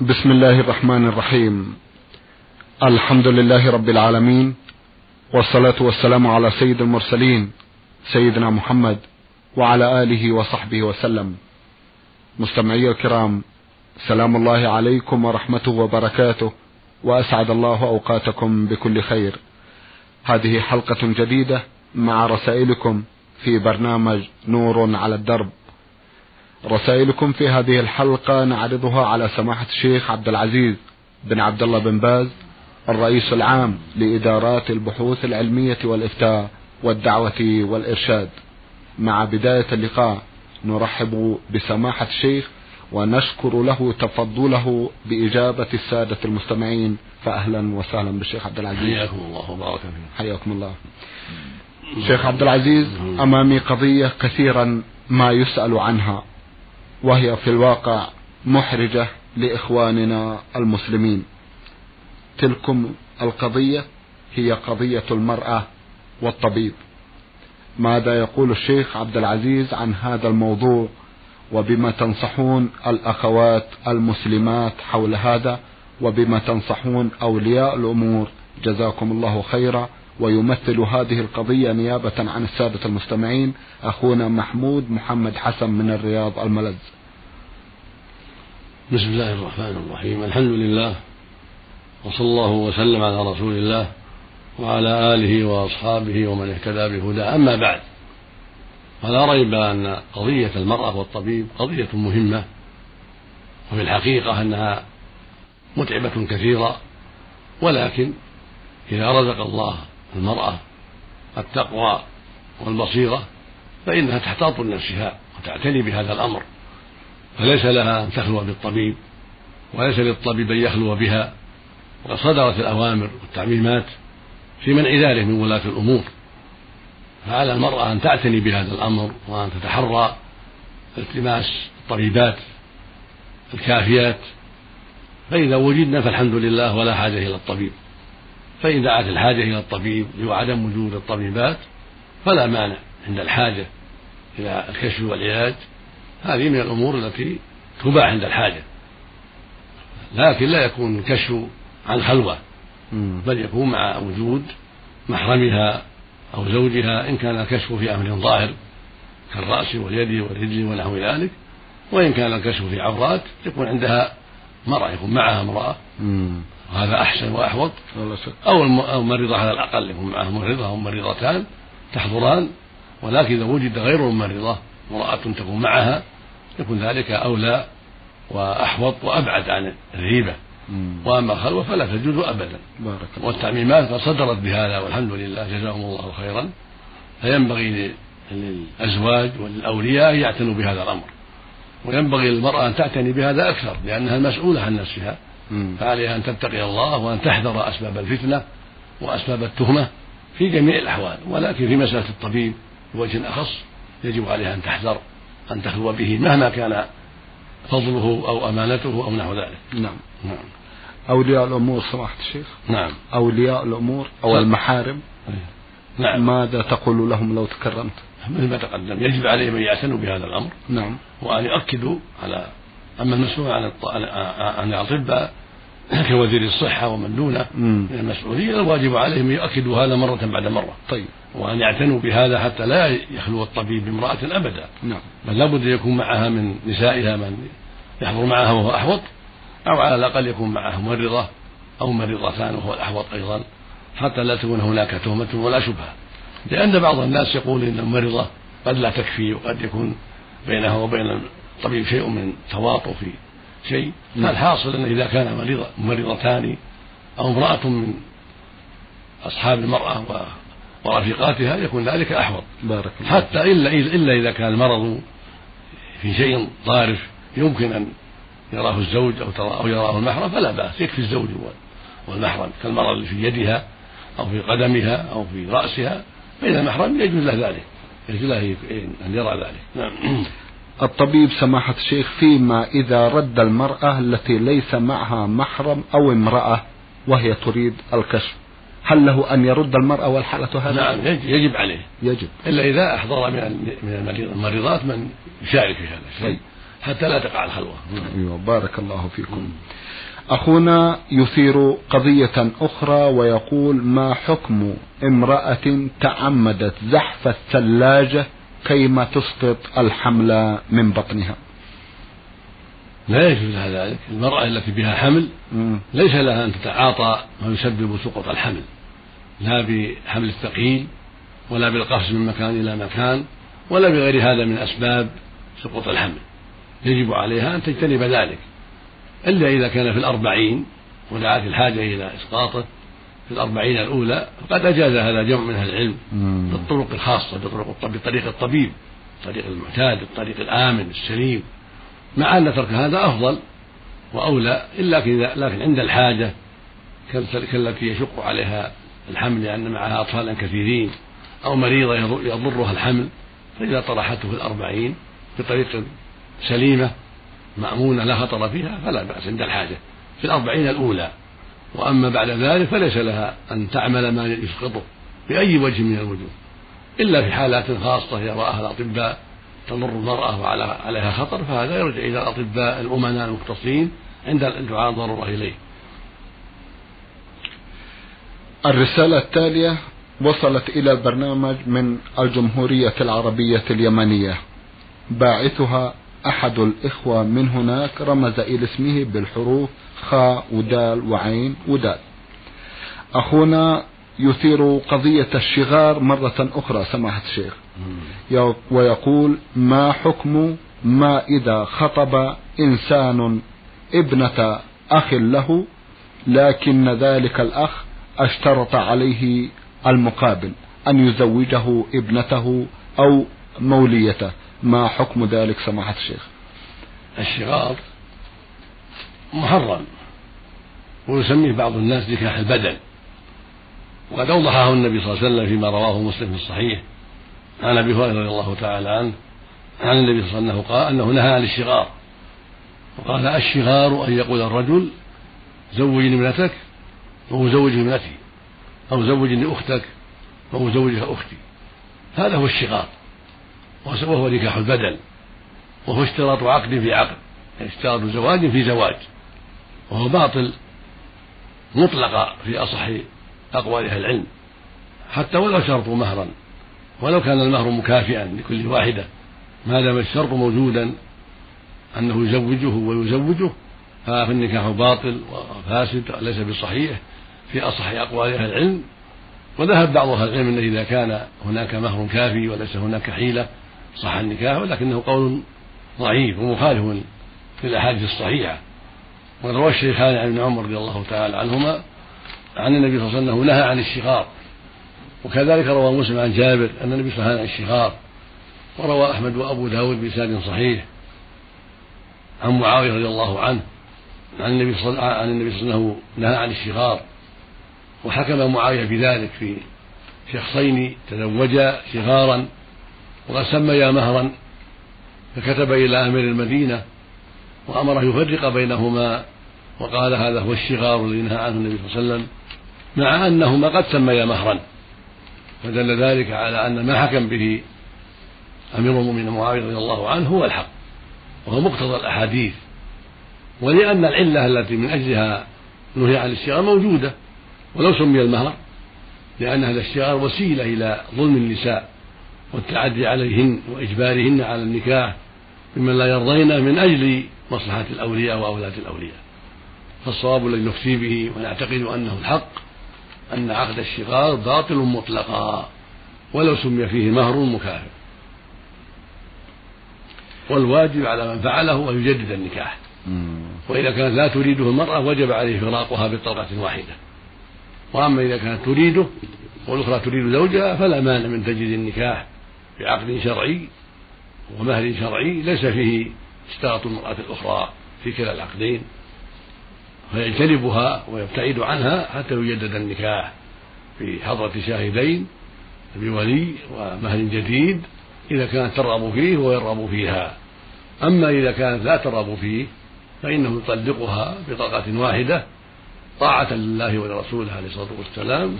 بسم الله الرحمن الرحيم. الحمد لله رب العالمين والصلاة والسلام على سيد المرسلين سيدنا محمد وعلى آله وصحبه وسلم. مستمعي الكرام سلام الله عليكم ورحمته وبركاته وأسعد الله أوقاتكم بكل خير. هذه حلقة جديدة مع رسائلكم في برنامج نور على الدرب. رسائلكم في هذه الحلقة نعرضها على سماحة الشيخ عبد العزيز بن عبد الله بن باز الرئيس العام لإدارات البحوث العلمية والإفتاء والدعوة والإرشاد. مع بداية اللقاء نرحب بسماحة الشيخ ونشكر له تفضله بإجابة السادة المستمعين فأهلا وسهلا بالشيخ عبد العزيز. حياكم الله وبارك فيكم. حياكم الله. شيخ عبد العزيز أمامي قضية كثيرا ما يسأل عنها. وهي في الواقع محرجة لإخواننا المسلمين. تلكم القضية هي قضية المرأة والطبيب. ماذا يقول الشيخ عبد العزيز عن هذا الموضوع؟ وبما تنصحون الأخوات المسلمات حول هذا؟ وبما تنصحون أولياء الأمور؟ جزاكم الله خيرا. ويمثل هذه القضية نيابة عن السادة المستمعين أخونا محمود محمد حسن من الرياض الملز. بسم الله الرحمن الرحيم. الحمد لله وصلى الله وسلم على رسول الله وعلى آله وأصحابه ومن اهتدى بهداه. أما بعد فلا ريب أن قضية المرأة والطبيب قضية مهمة وفي الحقيقة أنها متعبة كثيرا ولكن إذا رزق الله المرأة التقوى والبصيرة فإنها تحتاط لنفسها وتعتني بهذا الأمر. فليس لها أن تخلو بالطبيب وليس للطبيب أن يخلو بها. وقد صدرت الأوامر والتعميمات في منع ذلك من ولاة الأمور. فعلى المرأة أن تعتني بهذا الأمر وأن تتحرى التماس الطبيبات الكافيات. فإذا وجدنا فالحمد لله ولا حاجة إلى الطبيب. فإن دعت الحاجة إلى الطبيب لعدم وجود الطبيبات فلا مانع عند الحاجة إلى الكشف والعلاج. هذه من الأمور التي تباح عند الحاجة لكن لا يكون الكشف عن خلوة بل يكون مع وجود محرمها أو زوجها إن كان الكشف في أمر ظاهر كالرأس واليد والرجل ونحو ذلك وإن كان الكشف في عورات يكون عندها مرأة يكون معها امرأة. وهذا أحسن وأحوط. أو الممرضة على الأقل يكون معها ممرضة أو ممرضتان تحضران ولكن إذا وجد غير الممرضة امرأة تكون معها يكون ذلك أولى وأحوط وأبعد عن الريبة. وأما الخلوة فلا تجوز أبدا. بارك والتعميمات قد صدرت بهذا والحمد لله جزاهم الله خيرا فينبغي للأزواج وللأولياء أن يعتنوا بهذا الأمر. وينبغي للمرأة أن تعتني بهذا أكثر لأنها المسؤولة عن نفسها. فعليها أن تتقي الله وأن تحذر أسباب الفتنة وأسباب التهمة في جميع الأحوال ولكن في مسألة الطبيب بوجه أخص يجب عليها أن تحذر أن تخلو به مهما كان فضله أو أمانته أو نحو ذلك. نعم. نعم. أولياء الأمور سماحة الشيخ؟ نعم. أولياء الأمور أو. المحارم؟ نعم. ماذا تقول لهم لو تكرمت؟ مثل ما تقدم يجب عليهم أن يعتنوا بهذا الأمر نعم. وأن يؤكدوا على أما المسؤول عن عن الأطباء كوزير الصحة ومن دونه من المسؤولين الواجب عليهم أن يؤكدوا هذا مرة بعد مرة. طيب. وأن يعتنوا بهذا حتى لا يخلو الطبيب بامرأة أبدا. نعم. بل لابد أن يكون معها من نسائها من يحضر معها وهو أحوط أو على الأقل يكون معه ممرضة أو ممرضتان وهو الأحوط أيضا حتى لا تكون هناك تهمة ولا شبهة. لأن بعض الناس يقول إن الممرضة قد لا تكفي وقد يكون بينها وبين الطبيب شيء من تواطؤ في شيء. فالحاصل أن إذا كان مريضة ممرضتان أو امرأة من أصحاب المرأة ورفيقاتها يكون ذلك أحوط. بارك الله حتى إلا إلا إذا كان المرض في شيء طارف يمكن أن يراه الزوج أو ترى أو يراه المحرم فلا بأس. يكفي الزوج والمحرم. كالمرض اللي في يدها أو في قدمها أو في رأسها فإذا المحرم يجوز له ذلك. يجوز له أن يرى ذلك. نعم. الطبيب سماحة الشيخ فيما إذا رد المرأة التي ليس معها محرم أو امرأة وهي تريد الكشف. هل له أن يرد المرأة والحالة هذه؟ نعم يجب عليه. يجب. إلا إذا أحضر من من المريضات من يشارك في هذا الشيء. طيب. حتى لا تقع الخلوة أيوة بارك الله فيكم. أخونا يثير قضية أخرى ويقول ما حكم امرأة تعمدت زحف الثلاجة كيما تسقط الحمل من بطنها. لا يجوز لها ذلك. المرأة التي بها حمل ليس لها أن تتعاطى ما يسبب سقوط الحمل. لا بحمل الثقيل ولا بالقفز من مكان إلى مكان ولا بغير هذا من أسباب سقوط الحمل. يجب عليها أن تجتنب ذلك. إلا إذا كان في الأربعين ودعت الحاجة إلى إسقاطه في الأربعين الأولى فقد أجاز هذا جمع من أهل العلم بالطرق الخاصة بطرق بطريق الطبيب الطريق المعتاد الطريق الآمن السليم. مع أن ترك هذا أفضل وأولى إلا إذا لكن عند الحاجة كالتي يشق عليها الحمل لأن معها أطفالا كثيرين أو مريضة يضرها الحمل فإذا طرحته في الأربعين بطريقة سليمة مأمونة لا خطر فيها فلا بأس عند الحاجة. في الأربعين الأولى وأما بعد ذلك فليس لها أن تعمل ما يسقطه بأي وجه من الوجوه إلا في حالات خاصة يراها الأطباء تضر المرأة وعليها خطر فهذا يرجع إلى الأطباء الأمناء المختصين عند الدعاء الضرورة إليه. الرسالة التالية وصلت إلى البرنامج من الجمهورية العربية اليمنية. باعثها أحد الإخوة من هناك رمز إلى اسمه بالحروف خاء ودال وعين ودال. أخونا يثير قضية الشغار مرة أخرى سماحة الشيخ. ويقول ما حكم ما إذا خطب إنسان ابنة أخ له لكن ذلك الأخ أشترط عليه المقابل أن يزوجه ابنته أو موليته. ما حكم ذلك سماحة الشيخ؟ الشغار؟ محرم ويسميه بعض الناس نكاح البدل وقد أوضحه النبي صلى الله عليه وسلم فيما رواه مسلم في الصحيح. عن أبي هريرة رضي الله تعالى عنه عن النبي صلى الله عليه وسلم قال أنه نهى عن الشغار. وقال الشغار أن يقول الرجل زوجني ابنتك وأزوجه ابنتي أو زوجني أختك وأزوجها أختي. هذا هو الشغار. وهو نكاح البدل وهو اشتراط عقد في عقد يعني اشتراط زواج في زواج. وهو باطل مطلق في أصح أقوال أهل العلم. حتى ولو شرطوا مهرا ولو كان المهر مكافئا لكل واحدة ما دام الشرط موجودا أنه يزوجه ويزوجه فالنكاح باطل وفاسد ليس بصحيح في أصح أقوال أهل العلم. وذهب بعض أهل العلم أنه إذا كان هناك مهر كافي وليس هناك حيلة صح النكاح ولكنه قول ضعيف ومخالف للأحاديث الصحيحة. وقد روى الشيخان عن ابن عمر رضي الله تعالى عنهما عن النبي صلى الله عليه وسلم نهى عن الشغار وكذلك روى مسلم عن جابر أن النبي صلى الله عليه وسلم عن الشغار وروى أحمد وأبو داود بإسناد صحيح عن معاوية رضي الله عنه عن النبي صلى الله عليه وسلم نهى عن الشغار وحكم معاوية بذلك في شخصين تزوجا شغارا وقد سميا مهرا فكتب إلى أمير المدينة وأمره يفرق بينهما وقال هذا هو الشغار الذي نهى عنه النبي صلى الله عليه وسلم مع أنهما قد سميا مهرا فدل ذلك على أن ما حكم به أمير المؤمنين معاوية رضي الله عنه هو الحق وهو مقتضى الأحاديث ولأن العلة التي من أجلها نهي عن الشغار موجودة ولو سمي المهر لأن هذا الشغار وسيلة إلى ظلم النساء والتعدي عليهن وإجبارهن على النكاح ممن لا يرضين من أجل مصلحة الأولياء وأولاد الأولياء. فالصواب الذي نفتي به ونعتقد أنه الحق أن عقد الشغار باطل مطلقا ولو سمي فيه مهر مكافئ والواجب على من فعله أن يجدد النكاح. وإذا كانت لا تريده المرأة وجب عليه فراقها بطلقة واحدة. وأما إذا كانت تريده والأخرى تريد زوجها فلا مانع من تجديد النكاح بعقد شرعي ومهر شرعي ليس فيه اشتراط المرأة الأخرى في كلا العقدين فيجتنبها ويبتعد عنها حتى يجدد النكاح في حضرة شاهدين بولي ومهر جديد إذا كانت ترغب فيه ويرغب فيها. أما إذا كانت لا ترغب فيه فإنه يطلقها بطلقة واحدة طاعة لله ولرسوله عليه الصلاة والسلام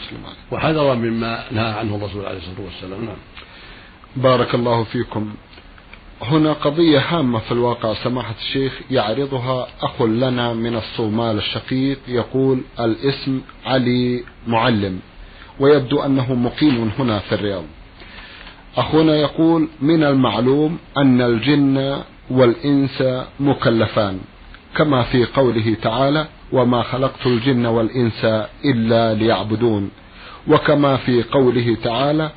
وحذرا مما نهى عنه الرسول عليه الصلاة والسلام. نعم. بارك الله فيكم. هنا قضية هامة في الواقع سماحة الشيخ يعرضها أخ لنا من الصومال الشقيق يقول الاسم علي معلم. ويبدو أنه مقيم هنا في الرياض. أخونا يقول من المعلوم أن الجن والإنس مكلفان كما في قوله تعالى وما خلقت الجن والإنس إلا ليعبدون وكما في قوله تعالى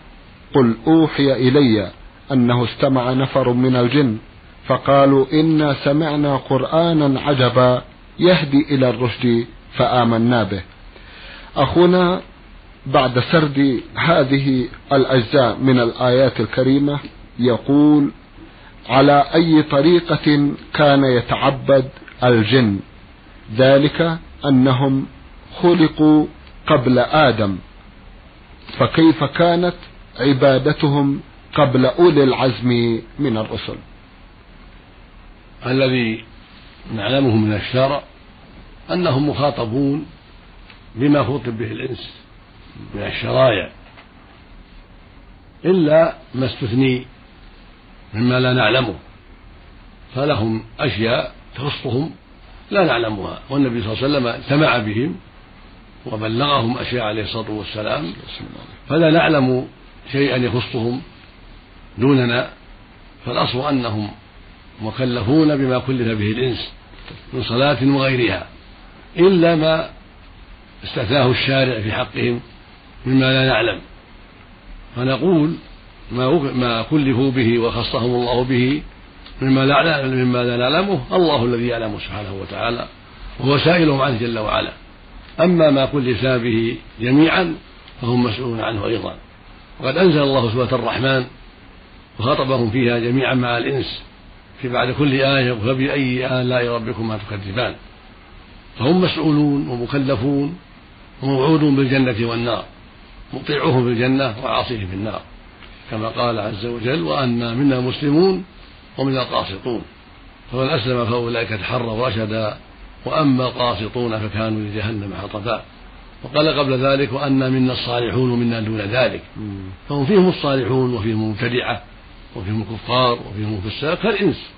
قل أوحي إلي أنه استمع نفر من الجن فقالوا إنا سمعنا قرآنا عجبا يهدي إلى الرشد فآمنا به. أخونا بعد سرد هذه الأجزاء من الآيات الكريمة يقول على أي طريقة كان يتعبد الجن؟ ذلك أنهم خلقوا قبل آدم فكيف كانت عبادتهم قبل أولي العزم من الرسل. الذي نعلمه من الشرع أنهم مخاطبون بما خطب به الإنس من الشرائع إلا ما استثني مما لا نعلمه فلهم أشياء تخصهم لا نعلمها والنبي صلى الله عليه وسلم اجتمع بهم وبلغهم أشياء عليه الصلاة والسلام فلا نعلم شيئا يخصهم دوننا فالأصل أنهم مكلفون بما كلف به الإنس من صلاة وغيرها إلا ما استثناه الشارع في حقهم مما لا نعلم فنقول ما ما كلفوا به وخصهم الله به مما لا مما لا نعلمه الله الذي يعلمه سبحانه وتعالى وهو سائلهم عنه جل وعلا. أما ما كلفا به جميعا فهم مسؤولون عنه أيضا. وقد أنزل الله سورة الرحمن وخاطبهم فيها جميعا مع الإنس في بعد كل آية فبأي آلاء ربكما تكذبان. فهم مسؤولون ومكلفون وموعودون بالجنة والنار مطيعوهم في الجنة وعاصيه في النار كما قال عز وجل وأنا منا مسلمون ومن القاسطون. فمن أسلم فأولئك تحروا رشدا وأما القاسطون فكانوا لجهنم حطبا. وقال قبل ذلك وأنا منا الصالحون ومنا دون ذلك. فهم فيهم الصالحون وفيهم المبتدعة وفيهم الكفار وفيهم الفساق كالإنس.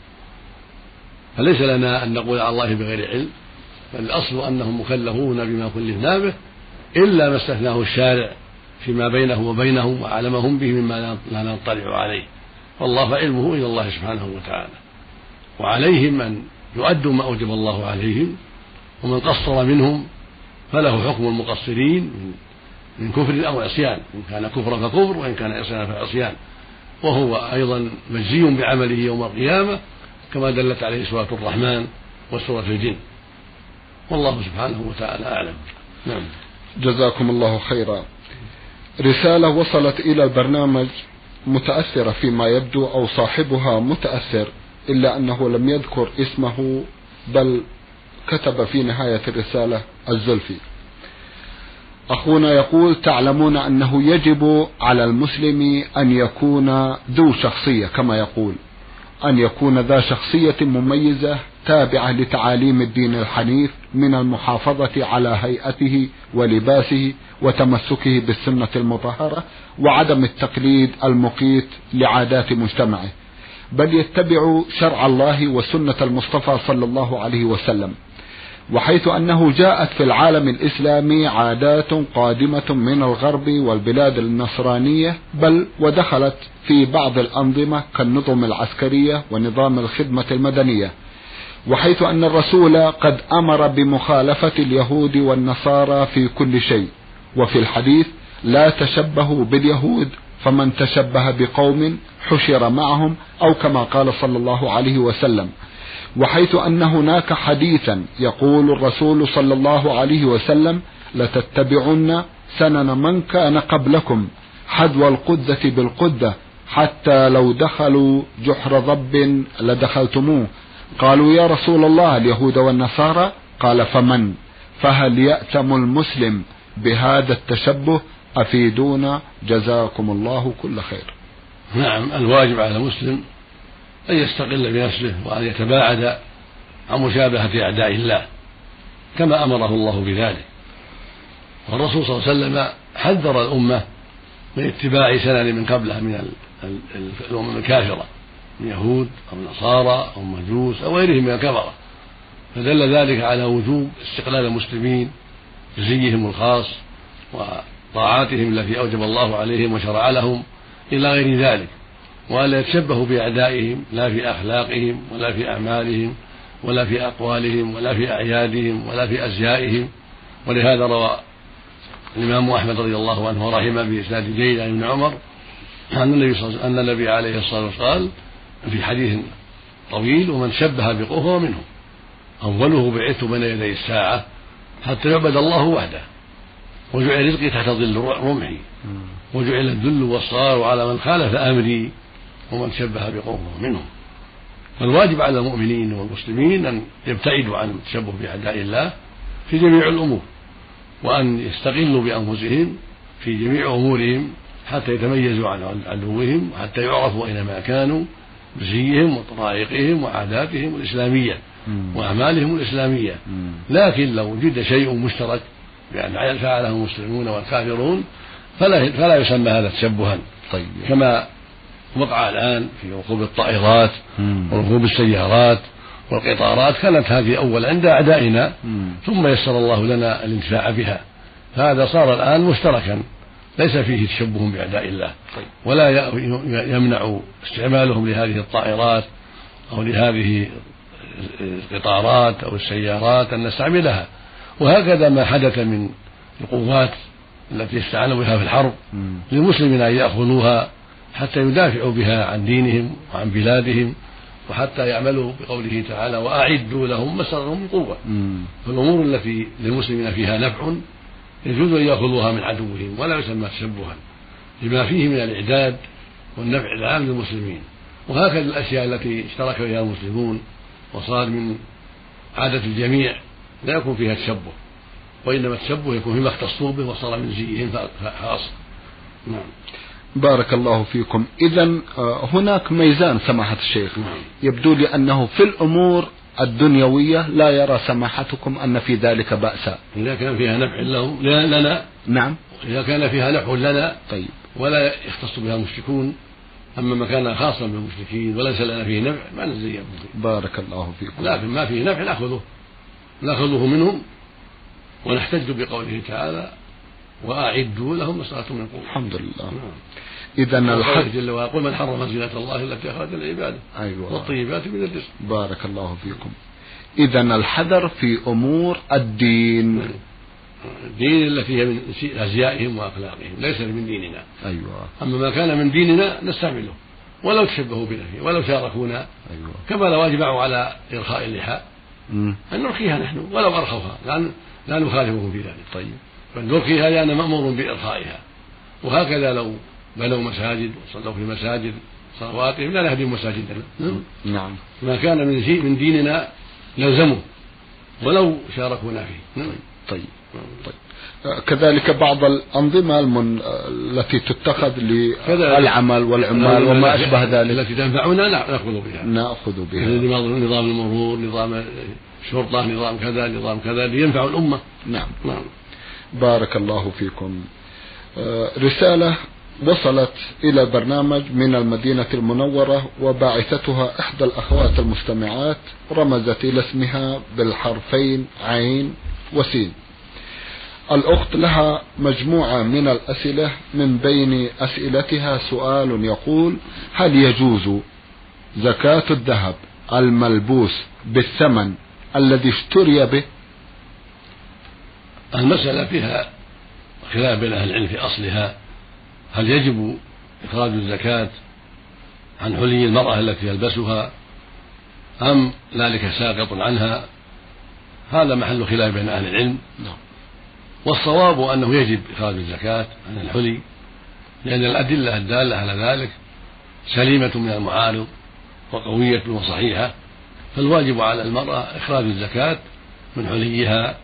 فليس لنا أن نقول على الله بغير علم بل الأصل أنهم مكلفون بما كلفنا به إلا ما استثناه الشارع فيما بينه وبينهم وعلمهم به مما لا نطلع عليه. والله علمه إلى الله سبحانه وتعالى. وعليهم أن يؤدوا ما أوجب الله عليهم ومن قصر منهم فله حكم المقصرين من كفر أو عصيان إن كان كفرا فكفر وإن كان عصيانا فعصيان. وهو أيضا مجزي بعمله يوم القيامة كما دلت عليه سورة الرحمن وسورة الجن. والله سبحانه وتعالى أعلم. نعم. جزاكم الله خيرا. رسالة وصلت إلى البرنامج متأثرة فيما يبدو أو صاحبها متأثر إلا أنه لم يذكر اسمه بل كتب في نهاية الرسالة الزلفي. أخونا يقول تعلمون أنه يجب على المسلم أن يكون ذو شخصية كما يقول أن يكون ذا شخصية مميزة تابعة لتعاليم الدين الحنيف من المحافظة على هيئته ولباسه وتمسكه بالسنة المطهرة وعدم التقليد المقيت لعادات مجتمعه بل يتبع شرع الله وسنة المصطفى صلى الله عليه وسلم. وحيث أنه جاءت في العالم الإسلامي عادات قادمة من الغرب والبلاد النصرانية بل ودخلت في بعض الأنظمة كالنظم العسكرية ونظام الخدمة المدنية. وحيث أن الرسول قد أمر بمخالفة اليهود والنصارى في كل شيء. وفي الحديث لا تشبهوا باليهود فمن تشبه بقوم حشر معهم أو كما قال صلى الله عليه وسلم. وحيث أن هناك حديثا يقول الرسول صلى الله عليه وسلم لتتبعن سنن من كان قبلكم حذو القدة بالقدة حتى لو دخلوا جحر ضب لدخلتموه. قالوا يا رسول الله اليهود والنصارى؟ قال فمن؟ فهل يأتم المسلم بهذا التشبه؟ أفيدونا؟ جزاكم الله كل خير. نعم الواجب على المسلم أن يستقل بنفسه وأن يتباعد عن مشابهة أعداء الله كما أمره الله بذلك. والرسول صلى الله عليه وسلم حذر الأمة من اتباع سنن من قبلها من الأمم الكافرة من يهود أو نصارى أو مجوس أو غيرهم من الكفرة. فدل ذلك على وجوب استقلال المسلمين بزيهم الخاص وطاعاتهم التي أوجب الله عليهم وشرع لهم إلى غير ذلك. وألا يتشبهوا بأعدائهم لا في أخلاقهم ولا في أعمالهم ولا في أقوالهم ولا في أعيادهم ولا في أزيائهم. ولهذا روى الإمام أحمد رضي الله عنه ورحمه بإسناد جيد عن ابن عمر أن النبي صلى أن النبي عليه الصلاة والسلام قال في حديث طويل ومن شبه بقوم فهو منهم أوله بعثت بين يدي الساعة حتى يعبد الله وحده وجعل رزقي تحت ظل رمحي وجعل الذل والصغار على من خالف أمري ومن شبه بقوم فهو منهم. فالواجب على المؤمنين والمسلمين أن يبتعدوا عن التشبه بأعداء الله في جميع الأمور وأن يستقلوا بأنفسهم في جميع أمورهم حتى يتميزوا عن عدوهم وحتى يعرفوا أينما كانوا بزيهم وطرائقهم وعاداتهم الإسلامية وأعمالهم الإسلامية. لكن لو وجد شيء مشترك بأن فعله المسلمون والكافرون فلا فلا يسمى هذا تشبها. طيب. كما وقع الآن في ركوب الطائرات وركوب السيارات والقطارات. كانت هذه أول عند أعدائنا ثم يسر الله لنا الانتفاع بها. فهذا صار الآن مشتركا ليس فيه تشبه بأعداء الله. طيب. ولا يمنع استعمالهم لهذه الطائرات أو لهذه القطارات أو السيارات أن نستعملها وهكذا ما حدث من القوات التي يستعانوا بها في الحرب للمسلمين أن يأخذوها حتى يدافعوا بها عن دينهم وعن بلادهم وحتى يعملوا بقوله تعالى وأعدوا لهم ما من قوة فالأمور التي للمسلمين فيها نفع يجوز أن يأخذوها من عدوهم ولا يسمى تشبها لما فيه من الإعداد والنفع العام للمسلمين. وهكذا الأشياء التي اشترك فيها المسلمون وصار من عادة الجميع لا يكون فيها تشبه وإنما التشبه يكون فيما اختصوا به وصار من زيهم خاصة نعم. بارك الله فيكم. إذا آه، هناك ميزان سماحة الشيخ. يبدو لي أنه في الأمور الدنيوية لا يرى سماحتكم أن في ذلك بأسا إذا كان فيها نفع لهم لنا نعم. إذا كان فيها نفع لنا طيب. ولا يختص بها المشركون. أما ما كان خاصا بالمشركين وليس لنا فيه نفع ما نزيه بارك الله فيكم. لكن ما فيه نفع نأخذه. نأخذه منهم ونحتج بقوله تعالى وأعدوا لهم ما استطعتم من قوة. الحمد لله. نعم. إذا الحج جل وعلا قل من حرم زينة الله التي أخرج لعباده أيوة. والطيبات من الرزق. بارك الله فيكم. إذا الحذر في أمور الدين. الدين التي هي من أزيائهم وأخلاقهم ليس من ديننا. أيوة. أما ما كان من ديننا نستعمله. ولو تشبهوا بنا فيه ولو شاركونا. أيوة. كما لو أجمعوا على إرخاء اللحى. أن نرخيها نحن ولو أرخوها. لا لا نخالفهم في ذلك. طيب. بل نرخيها لأن مأمور بإرخائها. وهكذا لو بنوا مساجد وصلوا في مساجد صلواتهم لا نهدم مساجدنا. نعم. ما كان من من ديننا نلزمه ولو شاركونا فيه. نعم. طيب. طيب. كذلك بعض الأنظمة المن... التي تتخذ للعمل والعمال وما أشبه ذلك. التي تنفعنا نأخذ بها. نأخذ بها. نظام المرور نظام الشرطة نظام كذا نظام كذا لينفع الأمة. نعم. نعم. بارك الله فيكم. آه، رسالة وصلت إلى البرنامج من المدينة المنورة وباعثتها إحدى الأخوات المستمعات رمزت إلى اسمها بالحرفين عين وسين. الأخت لها مجموعة من الأسئلة من بين أسئلتها سؤال يقول هل يجوز زكاة الذهب الملبوس بالثمن الذي اشتري به؟ المسألة فيها خلاف بين أهل العلم في أصلها. هل يجب إخراج الزكاة عن حلي المرأة التي يلبسها أم ذلك ساقط عنها؟ هذا محل خلاف بين أهل العلم. نعم. والصواب أنه يجب إخراج الزكاة عن الحلي لأن الأدلة الدالة على ذلك سليمة من المعارض وقوية وصحيحة. فالواجب على المرأة إخراج الزكاة من حليها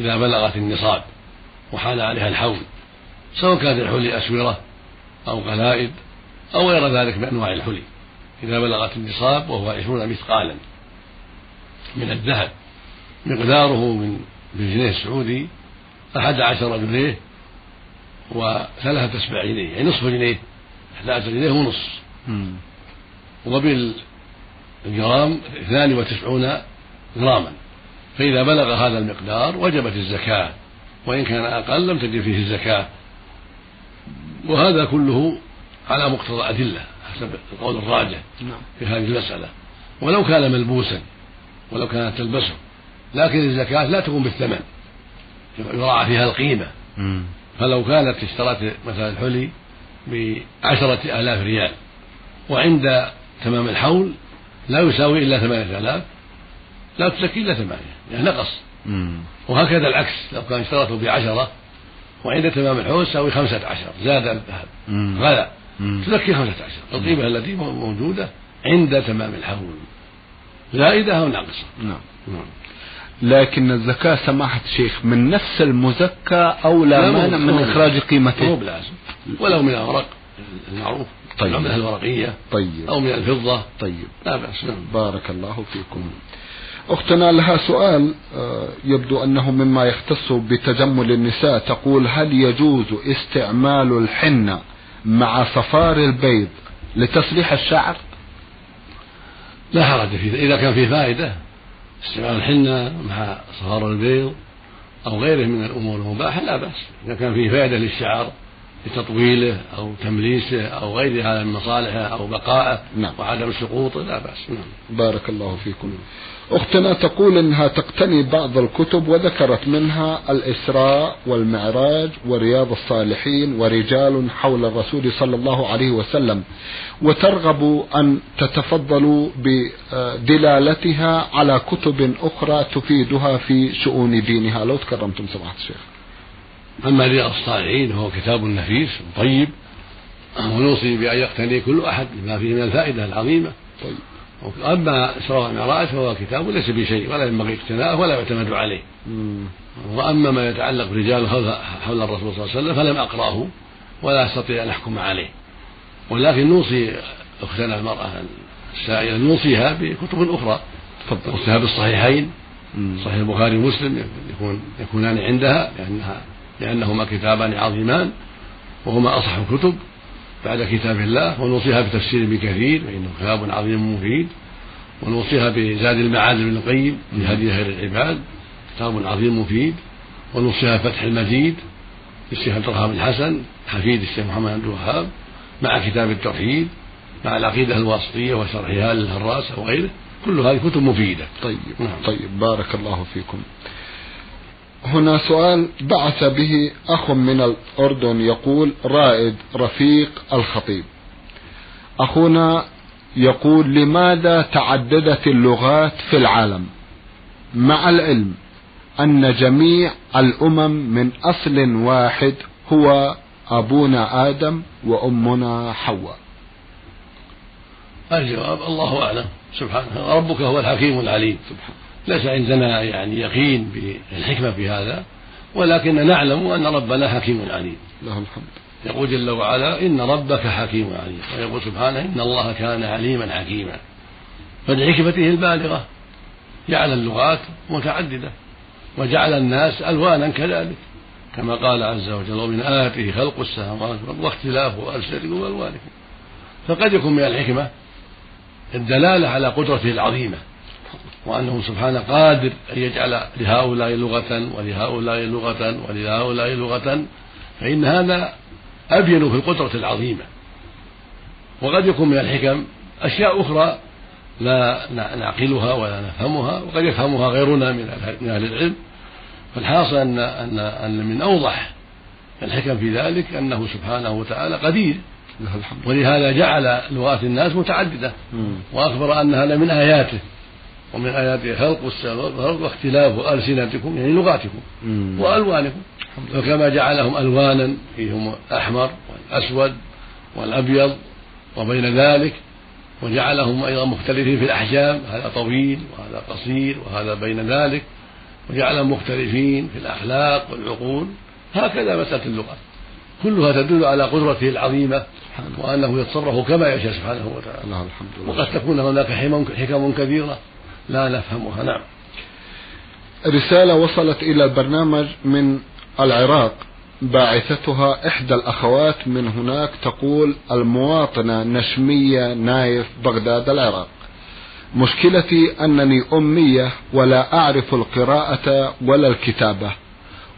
إذا بلغت النصاب وحال عليها الحول سواء كانت الحلي أسورة أو قلائد أو غير ذلك من أنواع الحلي. إذا بلغت النصاب وهو عشرون مثقالا من الذهب مقداره من بالجنيه السعودي أحد عشر جنيه وثلاثة أسباع جنيه يعني نصف جنيه أحد عشر جنيه ونصف وبالجرام 92 جراما فإذا بلغ هذا المقدار وجبت الزكاة وإن كان أقل لم تجب فيه الزكاة. وهذا كله على مقتضى الأدلة حسب القول الراجح نعم. في هذه المسألة. ولو كان ملبوسا ولو كانت تلبسه لكن الزكاة لا تكون بالثمن. يراعى فيها القيمة. فلو كانت اشترت مثلا الحلي بعشرة آلاف ريال وعند تمام الحول لا يساوي إلا ثمانية آلاف لا تزكي إلا ثمانية يعني نقص. وهكذا العكس لو كان اشترته بعشرة وعند تمام الحول يساوي خمسة عشر زاد الذهب. غلا. تزكي خمسة عشر القيمة التي موجودة عند تمام الحول. زائدة أو ناقصة. نعم. نعم. لكن الزكاة سماحة الشيخ من نفس المزكى أو لا مانع من إخراج قيمته؟ مو بلازم. ولو من الورق المعروف طيب. من الورقية طيب. أو من الفضة. طيب. لا بأس. نعم. بارك الله فيكم. أختنا لها سؤال آه، يبدو أنه مما يختص بتجمل النساء تقول هل يجوز استعمال الحنة مع صفار البيض لتصليح الشعر لا حرج فيه إذا كان فيه فائدة استعمال الحنة مع صفار البيض أو غيره من الأمور المباحة لا بأس إذا كان فيه فائدة للشعر لتطويله أو تمليسه أو غيرها من مصالحه أو بقائه نعم. وعدم سقوطه لا بأس نعم. بارك الله فيكم أختنا تقول أنها تقتني بعض الكتب وذكرت منها الإسراء والمعراج ورياض الصالحين ورجال حول الرسول صلى الله عليه وسلم وترغب أن تتفضلوا بدلالتها على كتب أخرى تفيدها في شؤون دينها. لو تكرمتم سماحة الشيخ. أما رياض الصالحين هو كتاب نفيس طيب ونوصي بأن يقتني كل أحد بما فيه من الفائدة العظيمة. طيب. أما إسراء والمعراج فهو كتاب ليس بشيء ولا ينبغي اقتناءه ولا يعتمد عليه. وأما ما يتعلق برجال حول الرسول صلى الله عليه وسلم فلم أقرأه ولا أستطيع أن أحكم عليه. ولكن نوصي أختنا المرأة السائلة نوصيها بكتب أخرى. نوصيها بالصحيحين. صحيح البخاري ومسلم يكون يكونان عندها لأنها لأنهما كتابان عظيمان وهما أصح الكتب. بعد كتاب الله ونوصيها بتفسير ابن كثير فإنه كتاب عظيم مفيد. ونوصيها بزاد المعاد ابن القيم في هدي خير العباد كتاب عظيم مفيد. ونوصيها فتح المجيد للشيخ عبد الرحمن الحسن حفيد الشيخ محمد عبد الوهاب مع كتاب التوحيد مع العقيدة الواسطية وشرحها للهراس أو غيره كل هذه كتب مفيدة. طيب نعم. طيب بارك الله فيكم. هنا سؤال بعث به أخ من الأردن يقول رائد رفيق الخطيب. أخونا يقول لماذا تعددت اللغات في العالم؟ مع العلم أن جميع الأمم من أصل واحد هو أبونا آدم وأمنا حواء. الجواب الله أعلم. سبحانه ربك هو الحكيم العليم. سبحانه ليس عندنا يعني يقين بالحكمة في هذا ولكن نعلم أن ربنا حكيم عليم. له الحمد. يقول جل وعلا إن ربك حكيم عليم. ويقول سبحانه إن الله كان عليما حكيما. فلحكمته البالغة جعل اللغات متعددة وجعل الناس ألوانا كذلك. كما قال عز وجل ومن آياته خلق السماوات واختلاف ألسنتكم وألوانكم فقد يكون من الحكمة الدلالة على قدرته العظيمة. وأنه سبحانه قادر أن يجعل لهؤلاء لغة ولهؤلاء لغة ولهؤلاء لغة فإن هذا أبين في القدرة العظيمة. وقد يكون من الحكم أشياء أخرى لا نعقلها ولا نفهمها وقد يفهمها غيرنا من أهل العلم. فالحاصل أن أن أن من أوضح الحكم في ذلك أنه سبحانه وتعالى قدير. ولهذا جعل لغات الناس متعددة. وأخبر أنها لمن آياته. ومن آياته خلق السماوات والأرض واختلاف ألسنتكم يعني لغاتكم وألوانكم. فكما جعلهم ألوانا فيهم الأحمر والأسود والأبيض وبين ذلك وجعلهم أيضا مختلفين في الأحجام هذا طويل وهذا قصير وهذا بين ذلك وجعلهم مختلفين في الأخلاق والعقول هكذا مسألة اللغة. كلها تدل على قدرته العظيمة وأنه يتصرف كما يشاء سبحانه وتعالى. وقد تكون هناك حكم كثيرة لا نفهمها نعم. رسالة وصلت إلى البرنامج من العراق باعثتها إحدى الأخوات من هناك تقول المواطنة نشمية نايف بغداد العراق. مشكلتي أنني أمية ولا أعرف القراءة ولا الكتابة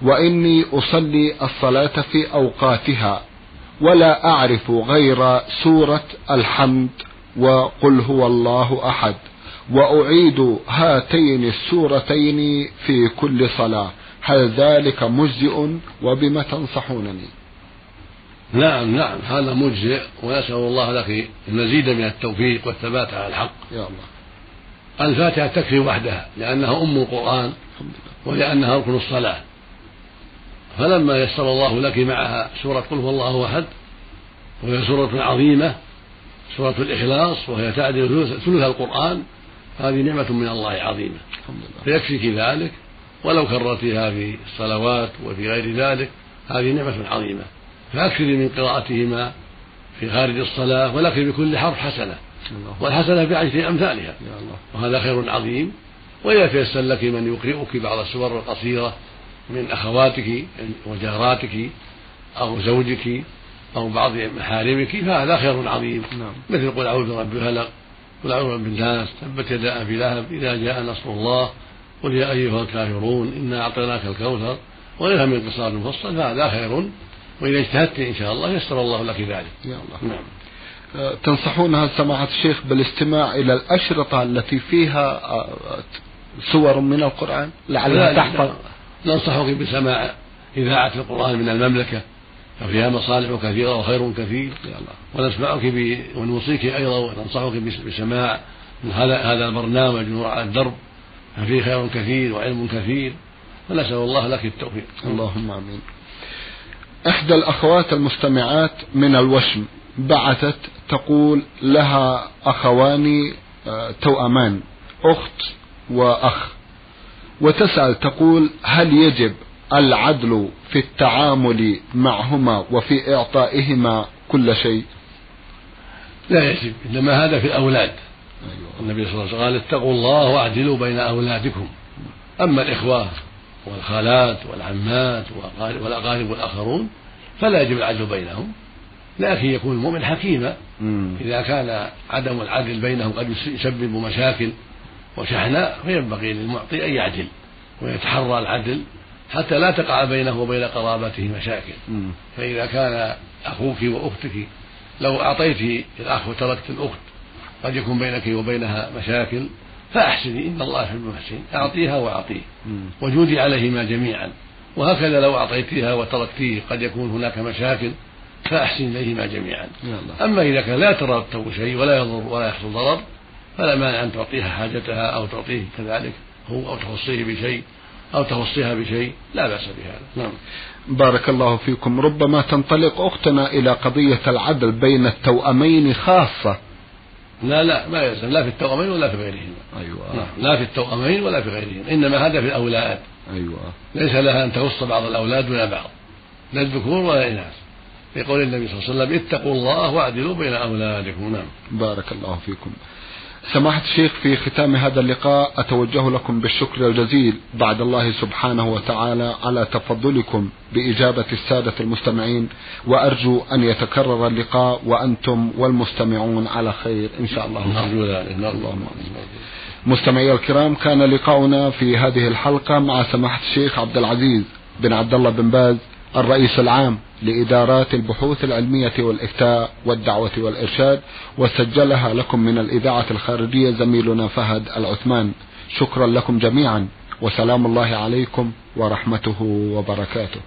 وإني أصلي الصلاة في أوقاتها ولا أعرف غير سورة الحمد وقل هو الله أحد. وأعيد هاتين السورتين في كل صلاة. هل ذلك مجزئ وبما تنصحونني؟ نعم نعم هذا مجزئ ونسأل الله لك المزيد من التوفيق والثبات على الحق. يا الله. الفاتحة تكفي وحدها لأنها أم القرآن ولأنها ركن الصلاة. فلما يسر الله لك معها سورة قل هو الله أحد وهي سورة عظيمة سورة الإخلاص وهي تعدل ثلث القرآن هذه نعمة من الله عظيمة. فيكفيك ذلك ولو كررتها في الصلوات وفي غير ذلك هذه نعمة عظيمة. فأكثري من قراءتهما في خارج الصلاة ولك بكل حرف حسنة. والحسنة بعشر أمثالها. وهذا خير عظيم. وإذا تيسر لك من يقرئك بعض السور القصيرة من أخواتك وجاراتك أو زوجك أو بعض محارمك فهذا خير عظيم. نعم. مثل قل أعوذ برب الفلق. قل أعوذ برب الناس تبت يدا أبي لهب إذا جاء نصر الله قل يا أيها الكافرون إنا أعطيناك الكوثر وغيرها من قصار المفصل فهذا خير. وإذا اجتهدت إن شاء الله يسر الله لك ذلك. يا الله. نعم. أه، تنصحونها سماحة الشيخ بالاستماع إلى الأشرطة التي فيها أه، سور من القرآن؟ لعلها تحفظ. ننصحك بسماع إذاعة القرآن من المملكة. ففيها مصالح كثيرة وخير كثير ونسمعك ب... ونوصيك أيضا وننصحك بسماع هذا هذا البرنامج على الدرب. ففيه خير كثير وعلم كثير. فنسأل الله لك التوفيق. اللهم آمين. إحدى الأخوات المستمعات من الوشم بعثت تقول لها أخوان آه، توأمان أخت وأخ. وتسأل تقول هل يجب العدل في التعامل معهما وفي إعطائهما كل شيء. لا يجب إنما هذا في الأولاد. أيوة. النبي صلى الله عليه وسلم قال اتقوا الله واعدلوا بين أولادكم. أما الإخوة والخالات والعمات والأقارب والآخرون فلا يجب العدل بينهم. لكن يكون المؤمن حكيما. إذا كان عدم العدل بينهم قد يسبب مشاكل وشحناء فينبغي للمعطي أن يعدل ويتحرى العدل حتى لا تقع بينه وبين قرابته مشاكل. فإذا كان أخوك وأختك لو أعطيت الأخ وتركت الأخت قد يكون بينك وبينها مشاكل فأحسني إن الله يحب المحسنين. أعطيها وأعطيه. وجودي عليهما جميعا. وهكذا لو أعطيتها وتركتيه قد يكون هناك مشاكل فأحسن إليهما جميعا. أما إذا كان لا يترتب شيء ولا يضر ولا يحصل ضرر فلا مانع أن تعطيها حاجتها أو تعطيه كذلك هو أو تخصيه بشيء. أو تخصيها بشيء لا بأس بهذا. نعم. بارك الله فيكم. ربما تنطلق أختنا إلى قضية العدل بين التوأمين خاصة. لا لا ما يلزم. لا في التوأمين ولا في غيرهما أيوة. نعم. لا في التوأمين ولا في غيرهما إنما هذا في الأولاد. أيوة. ليس لها أن تخص بعض الأولاد دون بعض. لا الذكور ولا الإناث. لقول النبي صلى الله عليه وسلم اتقوا الله واعدلوا بين أولادكم. نعم. بارك الله فيكم. سماحة الشيخ في ختام هذا اللقاء أتوجه لكم بالشكر الجزيل بعد الله سبحانه وتعالى على تفضلكم بإجابة السادة المستمعين وأرجو أن يتكرر اللقاء وأنتم والمستمعون على خير إن شاء الله نرجو ذلك اللهم مستمعي الكرام كان لقاؤنا في هذه الحلقة مع سماحة الشيخ عبد العزيز بن عبد الله بن باز الرئيس العام لإدارات البحوث العلمية والإفتاء والدعوة والإرشاد وسجلها لكم من الإذاعة الخارجية زميلنا فهد العثمان. شكرا لكم جميعا وسلام الله عليكم ورحمته وبركاته.